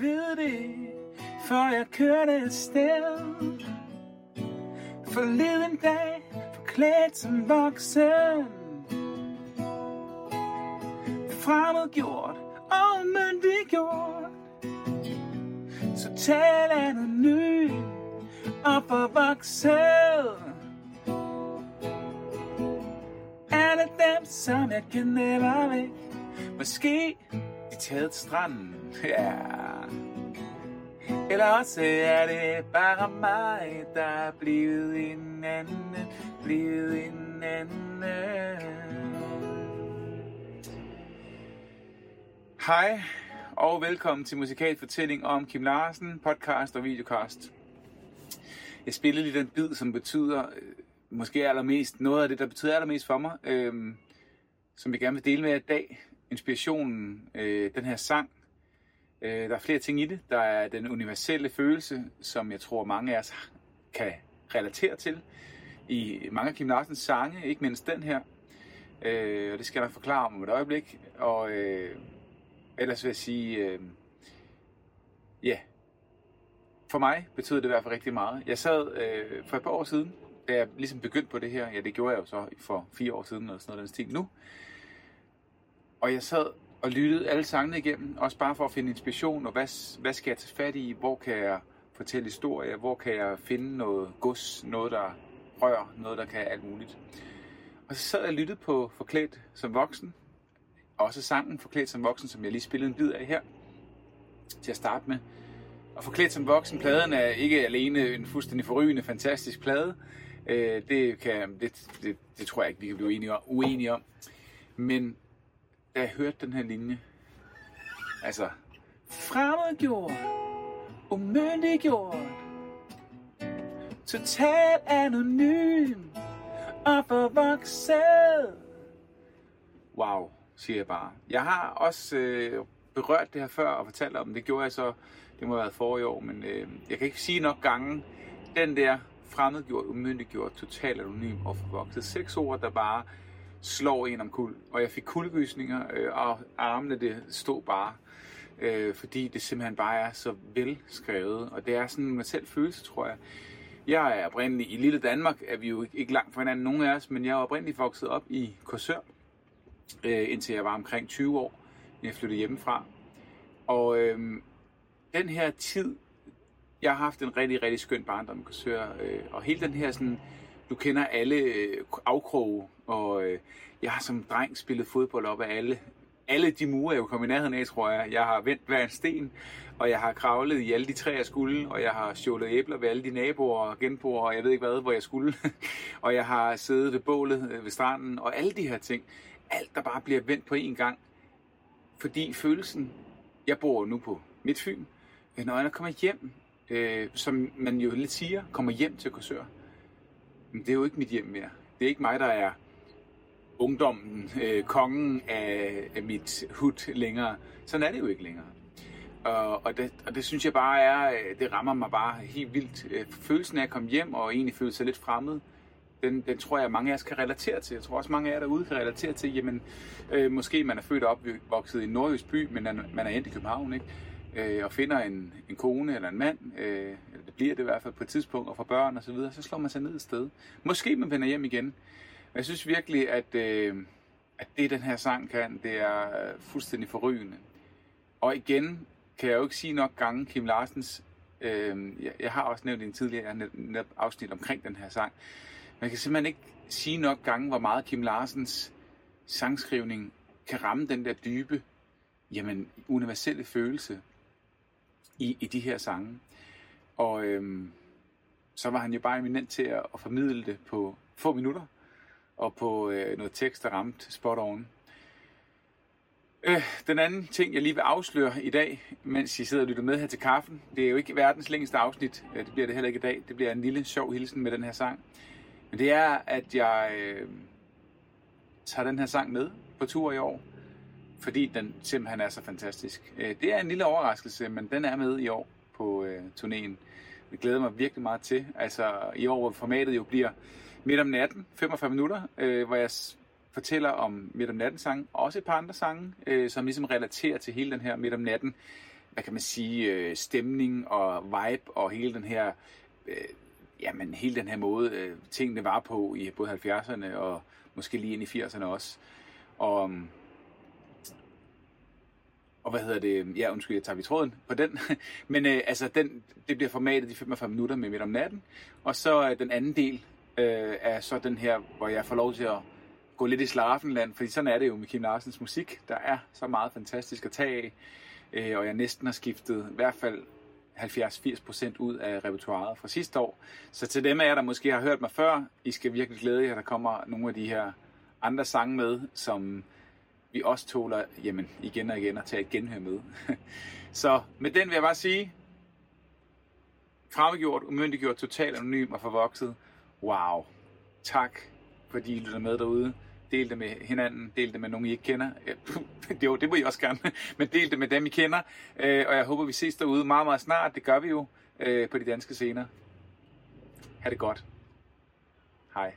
vide det, før jeg kørte afsted. Forleden dag, forklædt som voksen. Fremmedgjort og myndiggjort. Total anonym og forvokset. Alle dem, som jeg kender var væk. Måske de taget til stranden. Ja. Eller også er det bare mig, der er blevet en anden, blevet en anden. Hej, og velkommen til Musikal Fortælling om Kim Larsen, podcast og videocast. Jeg spillede lige den bid, som betyder øh, måske allermest, noget af det, der betyder allermest for mig, øh, som jeg gerne vil dele med jer i dag. Inspirationen, øh, den her sang. Øh, der er flere ting i det. Der er den universelle følelse, som jeg tror mange af os kan relatere til i mange af Kim Larsens sange, ikke mindst den her. Øh, og det skal jeg nok forklare om et øjeblik. Og øh, ellers vil jeg sige, øh, ja, for mig betyder det i hvert fald rigtig meget. Jeg sad øh, for et par år siden, da jeg ligesom begyndte på det her, ja det gjorde jeg jo så for fire år siden, eller sådan noget den stil nu, og jeg sad og lyttede alle sangene igennem, også bare for at finde inspiration, og hvad, hvad skal jeg tage fat i, hvor kan jeg fortælle historier, hvor kan jeg finde noget gods, noget der rører, noget der kan alt muligt. Og så sad jeg og lyttede på Forklædt som voksen, også sangen Forklædt som voksen, som jeg lige spillede en bid af her, til at starte med. Og Forklædt som voksen, pladen er ikke alene en fuldstændig forrygende, fantastisk plade. Øh, det, kan, det, det, det tror jeg ikke, vi kan blive enige om. Uenige om. Men da jeg hørte den her linje, altså, fremmedgjort, umyndiggjort, total anonym og forvokset. Wow, siger jeg bare. Jeg har også øh, berørt det her før og fortalt om det. Det gjorde jeg så, det må have været forrige år, men øh, jeg kan ikke sige nok gange, den der fremmedgjort, umyndiggjort, total anonym og forvokset. Seks ord, der bare slår en om kul. Og jeg fik kuldegysninger, øh, og armene det stod bare. Øh, fordi det simpelthen bare er så velskrevet. Og det er sådan en selv følelse, tror jeg. Jeg er oprindeligt i lille Danmark, er vi jo ikke, ikke langt fra hinanden, nogen af os, men jeg er oprindeligt vokset op i Korsør, øh, indtil jeg var omkring 20 år, når jeg flyttede hjemmefra. Og øh, den her tid, jeg har haft en rigtig, rigtig skøn barndom i Korsør, øh, og hele den her sådan, du kender alle øh, afkroge, og øh, jeg har som dreng spillet fodbold op af alle, alle de mure, jeg kunne komme i nærheden af, tror jeg. Jeg har vendt hver en sten, og jeg har kravlet i alle de træer, jeg skulle, og jeg har stjålet æbler ved alle de naboer og genboer, og jeg ved ikke hvad, hvor jeg skulle. og jeg har siddet ved bålet øh, ved stranden, og alle de her ting. Alt, der bare bliver vendt på én gang. Fordi følelsen, jeg bor nu på Midtfyn, øh, når jeg kommer hjem, øh, som man jo lidt siger, kommer hjem til Korsør, men det er jo ikke mit hjem mere. Det er ikke mig, der er ungdommen, øh, kongen af, af mit hud længere. Sådan er det jo ikke længere. Og, og, det, og det synes jeg bare er, øh, det rammer mig bare helt vildt. Øh, følelsen af at komme hjem og egentlig føle sig lidt fremmed, den, den tror jeg, mange af os kan relatere til. Jeg tror også, mange af jer derude kan relatere til, jamen, øh, måske man er født og opvokset i en nordjysk by, men man er endt i København, ikke? Øh, og finder en, en kone eller en mand, øh, eller det bliver det i hvert fald på et tidspunkt, og får børn osv., så, videre, så slår man sig ned et sted. Måske man vender hjem igen. Men jeg synes virkelig, at, øh, at det den her sang kan, det er øh, fuldstændig forrygende. Og igen kan jeg jo ikke sige nok gange Kim Larsens, øh, jeg, jeg har også nævnt i en tidligere net, afsnit omkring den her sang, man kan simpelthen ikke sige nok gange, hvor meget Kim Larsens sangskrivning kan ramme den der dybe, jamen, universelle følelse i, i de her sange. Og øhm, så var han jo bare eminent til at, at formidle det på få minutter, og på øh, noget tekst, der ramte spot on. Øh, den anden ting, jeg lige vil afsløre i dag, mens I sidder og lytter med her til kaffen, det er jo ikke verdens længste afsnit, øh, det bliver det heller ikke i dag, det bliver en lille sjov hilsen med den her sang. Men det er, at jeg øh, tager den her sang med på tur i år, fordi den simpelthen er så fantastisk. Øh, det er en lille overraskelse, men den er med i år på øh, turnéen. Det glæder mig virkelig meget til. Altså i år, hvor formatet jo bliver midt om natten, 45 minutter, øh, hvor jeg fortæller om midt om natten sang, også et par andre sange, øh, som ligesom relaterer til hele den her midt om natten hvad kan man sige, øh, stemning og vibe og hele den her, øh, jamen hele den her måde, øh, tingene var på i både 70'erne og måske lige ind i 80'erne også. Og, mm, og hvad hedder det? Ja, undskyld, jeg tager vi tråden på den. Men øh, altså, den, det bliver formatet de 45 minutter med midt om natten. Og så øh, den anden del øh, er så den her, hvor jeg får lov til at gå lidt i slaraffenland, fordi sådan er det jo med Kim Larsens musik. Der er så meget fantastisk at tage af, øh, og jeg næsten har skiftet i hvert fald 70-80% ud af repertoireet fra sidste år. Så til dem af jer, der måske har hørt mig før, I skal virkelig glæde jer, der kommer nogle af de her andre sange med, som vi også tåler jamen, igen og igen at tage et genhør med. Så med den vil jeg bare sige, fremmedgjort, umyndiggjort, totalt anonym og forvokset. Wow. Tak, fordi I lytter med derude. Del det med hinanden, del det med nogen, I ikke kender. jo, det må I også gerne, men del det med dem, I kender. Øh, og jeg håber, vi ses derude meget, meget snart. Det gør vi jo øh, på de danske scener. Ha' det godt. Hej.